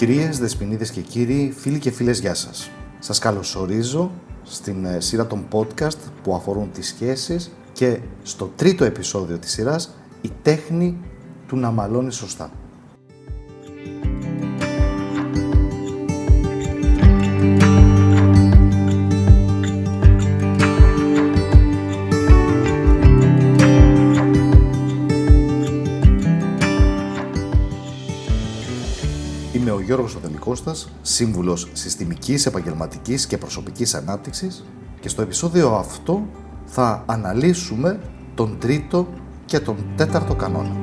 Κυρίες, δεσποινίδες και κύριοι, φίλοι και φίλες, γεια σας. Σας καλωσορίζω στην ε, σειρά των podcast που αφορούν τις σχέσεις και στο τρίτο επεισόδιο της σειράς η τέχνη του να μαλώνεις σωστά. Γιώργος Οδελικώστας, σύμβουλος συστημικής, επαγγελματικής και προσωπικής ανάπτυξης και στο επεισόδιο αυτό θα αναλύσουμε τον τρίτο και τον τέταρτο κανόνα.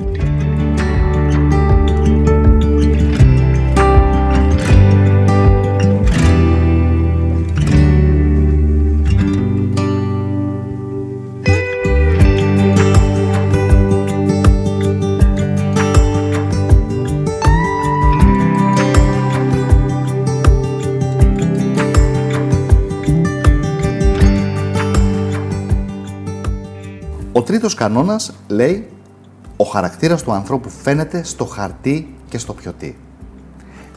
Ο τρίτος κανόνας λέει «Ο χαρακτήρας του ανθρώπου φαίνεται στο χαρτί και στο πιωτί».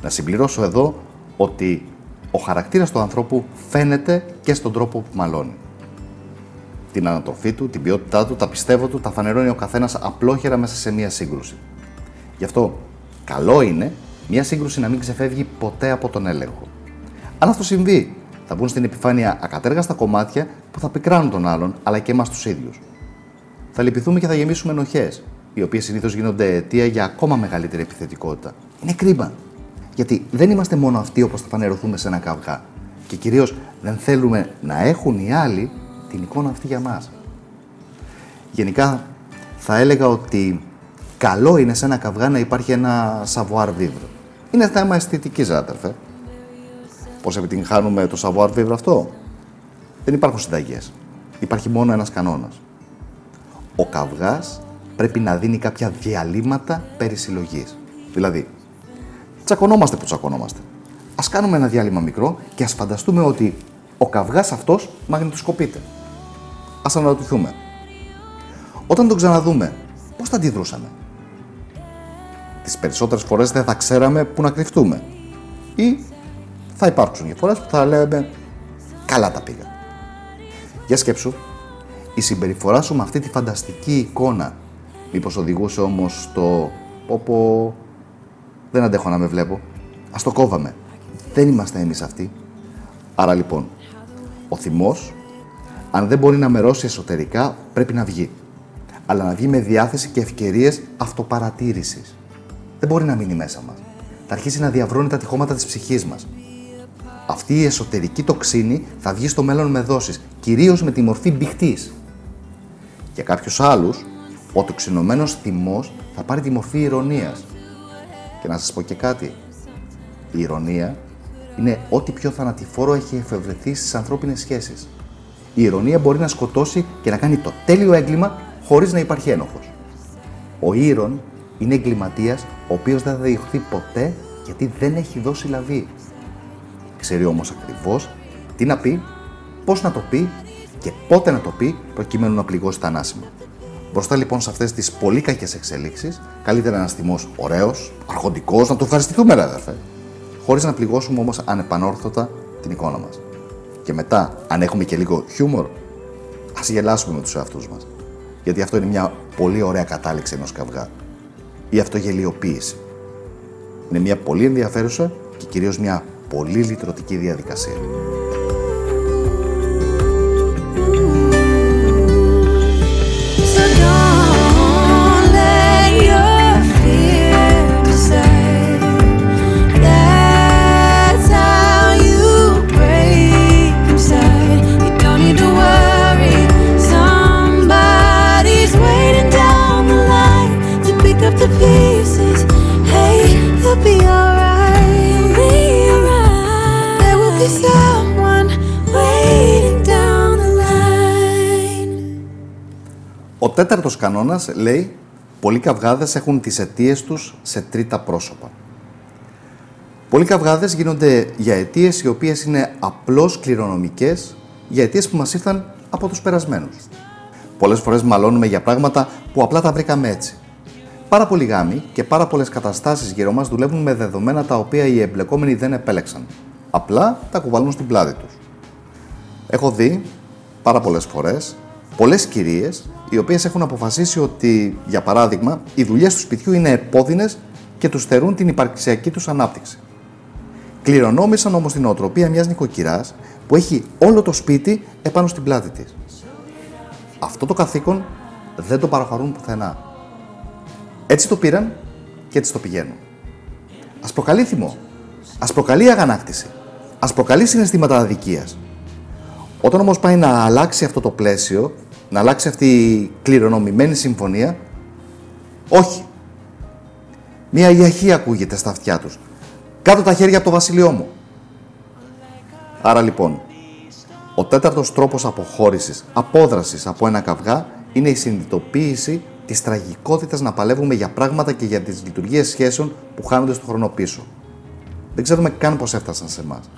Να συμπληρώσω εδώ ότι ο χαρακτήρας του ανθρώπου φαίνεται και στον τρόπο που μαλώνει. Την ανατροφή του, την ποιότητά του, τα πιστεύω του, τα φανερώνει ο καθένας απλόχερα μέσα σε μία σύγκρουση. Γι' αυτό καλό είναι μία σύγκρουση να μην ξεφεύγει ποτέ από τον έλεγχο. Αν αυτό συμβεί, θα μπουν στην επιφάνεια ακατέργαστα κομμάτια που θα πικράνουν τον άλλον, αλλά και εμάς τους ίδιους θα λυπηθούμε και θα γεμίσουμε ενοχές, οι οποίες συνήθως γίνονται αιτία για ακόμα μεγαλύτερη επιθετικότητα. Είναι κρίμα. Γιατί δεν είμαστε μόνο αυτοί όπως θα φανερωθούμε σε ένα καυγά. Και κυρίως δεν θέλουμε να έχουν οι άλλοι την εικόνα αυτή για μας. Γενικά, θα έλεγα ότι καλό είναι σε ένα καυγά να υπάρχει ένα savoir vivre. Είναι θέμα αισθητικής, αδερφέ. Πώς επιτυγχάνουμε το savoir vivre αυτό, Δεν υπάρχουν συνταγές. Υπάρχει μόνο ένας κανόνας ο καυγάς πρέπει να δίνει κάποια διαλύματα περί συλλογής. Δηλαδή, τσακωνόμαστε που τσακωνόμαστε. Ας κάνουμε ένα διάλειμμα μικρό και ας φανταστούμε ότι ο καυγάς αυτός μαγνητοσκοπείται. Ας αναρωτηθούμε. Όταν τον ξαναδούμε, πώς θα αντιδρούσαμε; Τις περισσότερες φορές δεν θα ξέραμε πού να κρυφτούμε. Ή θα υπάρξουν και φορές που θα λέμε καλά τα πήγα. Για σκέψου η συμπεριφορά σου με αυτή τη φανταστική εικόνα μήπως οδηγούσε όμως στο πω δεν αντέχω να με βλέπω, ας το κόβαμε. Δεν είμαστε εμείς αυτοί. Άρα λοιπόν, ο θυμός, αν δεν μπορεί να μερώσει εσωτερικά, πρέπει να βγει. Αλλά να βγει με διάθεση και ευκαιρίες αυτοπαρατήρησης. Δεν μπορεί να μείνει μέσα μας. Θα αρχίσει να διαβρώνει τα τυχώματα της ψυχής μας. Αυτή η εσωτερική τοξίνη θα βγει στο μέλλον με δόσεις, κυρίως με τη μορφή μπηχτής. Για κάποιους άλλους, ο τοξινωμένος θυμός θα πάρει τη μορφή ηρωνίας. Και να σας πω και κάτι. Η ηρωνία είναι ό,τι πιο θανατηφόρο έχει εφευρεθεί στις ανθρώπινες σχέσεις. Η ηρωνία μπορεί να σκοτώσει και να κάνει το τέλειο έγκλημα χωρίς να υπάρχει ένοχος. Ο ήρων είναι εγκληματίας ο οποίος δεν θα διωχθεί ποτέ γιατί δεν έχει δώσει λαβή. Ξέρει όμως ακριβώς τι να πει, πώς να το πει και πότε να το πει προκειμένου να πληγώσει τα ανάσημα. Μπροστά λοιπόν σε αυτές τις πολύ κακές εξελίξεις, καλύτερα ένα θυμό ωραίος, αρχοντικός, να το ευχαριστηθούμε, ρε αδερφέ. Χωρίς να πληγώσουμε όμως ανεπανόρθωτα την εικόνα μας. Και μετά, αν έχουμε και λίγο χιούμορ, ας γελάσουμε με τους εαυτούς μας. Γιατί αυτό είναι μια πολύ ωραία κατάληξη ενός καυγά. Η αυτογελιοποίηση. Είναι μια πολύ ενδιαφέρουσα και κυρίως μια πολύ λυτρωτική διαδικασία. Ο τέταρτος κανόνας λέει «Πολλοί καυγάδες έχουν τις αιτίες τους σε τρίτα πρόσωπα». Πολλοί καυγάδες γίνονται για αιτίες οι οποίες είναι απλώς κληρονομικές, για αιτίες που μας ήρθαν από τους περασμένους. Πολλές φορές μαλώνουμε για πράγματα που απλά τα βρήκαμε έτσι. Πάρα πολλοί γάμοι και πάρα πολλές καταστάσεις γύρω μας δουλεύουν με δεδομένα τα οποία οι εμπλεκόμενοι δεν επέλεξαν. Απλά τα κουβαλούν στην πλάτη τους. Έχω δει πάρα πολλές φορές πολλές κυρίες οι οποίες έχουν αποφασίσει ότι, για παράδειγμα, οι δουλειές του σπιτιού είναι επώδυνες και τους θερούν την υπαρξιακή τους ανάπτυξη. Κληρονόμησαν όμως την οτροπία μιας νοικοκυράς που έχει όλο το σπίτι επάνω στην πλάτη της. Αυτό το καθήκον δεν το παραχωρούν πουθενά. Έτσι το πήραν και έτσι το πηγαίνουν. Α προκαλεί θυμό. Α προκαλεί αγανάκτηση. Α προκαλεί συναισθήματα αδικίας. Όταν όμως πάει να αλλάξει αυτό το πλαίσιο, να αλλάξει αυτή η κληρονομημένη συμφωνία, όχι. Μία ιαχή ακούγεται στα αυτιά τους. Κάτω τα χέρια από το βασίλειό μου. Άρα λοιπόν, ο τέταρτος τρόπος αποχώρησης, απόδρασης από ένα καυγά είναι η συνειδητοποίηση της τραγικότητας να παλεύουμε για πράγματα και για τις λειτουργίες σχέσεων που χάνονται στο χρόνο πίσω. Δεν ξέρουμε καν πώς έφτασαν σε εμάς.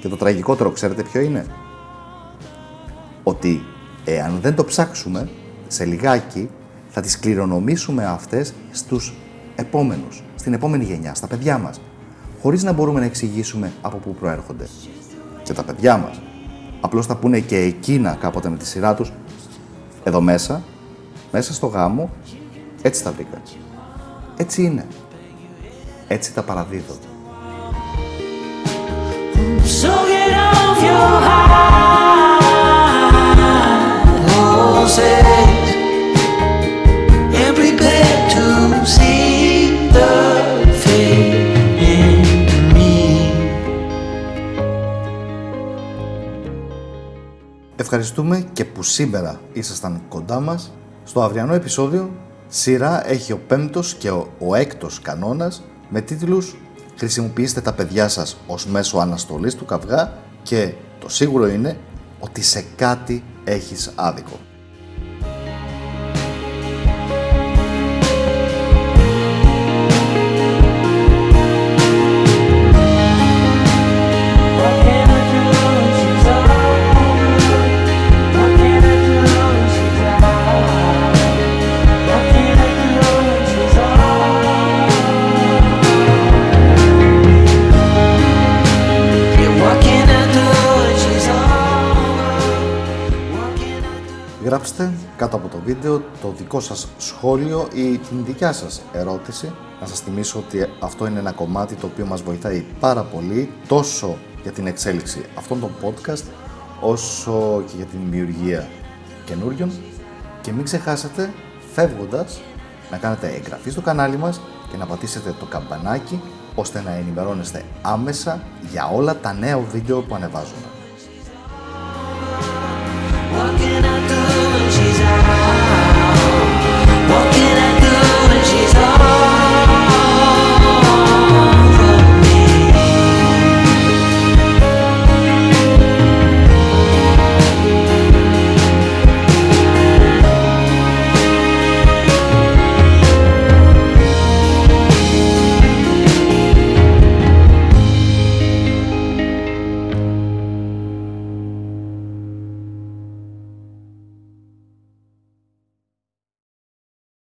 Και το τραγικότερο ξέρετε ποιο είναι; Ότι εάν δεν το ψάξουμε, σε λιγάκι θα τις κληρονομήσουμε αυτές στους επόμενους, στην επόμενη γενιά, στα παιδιά μας, χωρίς να μπορούμε να εξηγήσουμε από πού προέρχονται. Και τα παιδιά μας απλώς θα πούνε και εκείνα κάποτε με τη σειρά τους, εδώ μέσα, μέσα στο γάμο, έτσι τα βρήκα. Έτσι είναι. Έτσι τα παραδίδω. So get off your Ευχαριστούμε και που σήμερα ήσασταν κοντά μας. Στο αυριανό επεισόδιο σειρά έχει ο πέμπτος και ο, ο έκτος κανόνας με τίτλους «Χρησιμοποιήστε τα παιδιά σας ως μέσο αναστολής του καυγά» και το σίγουρο είναι ότι σε κάτι έχεις άδικο. Γράψτε κάτω από το βίντεο το δικό σας σχόλιο ή την δικιά σας ερώτηση. Να σας θυμίσω ότι αυτό είναι ένα κομμάτι το οποίο μας βοηθάει πάρα πολύ τόσο για την εξέλιξη αυτών των podcast όσο και για την δημιουργία καινούριων και μην ξεχάσετε φεύγοντας να κάνετε εγγραφή στο κανάλι μας και να πατήσετε το καμπανάκι ώστε να ενημερώνεστε άμεσα για όλα τα νέα βίντεο που ανεβάζουμε.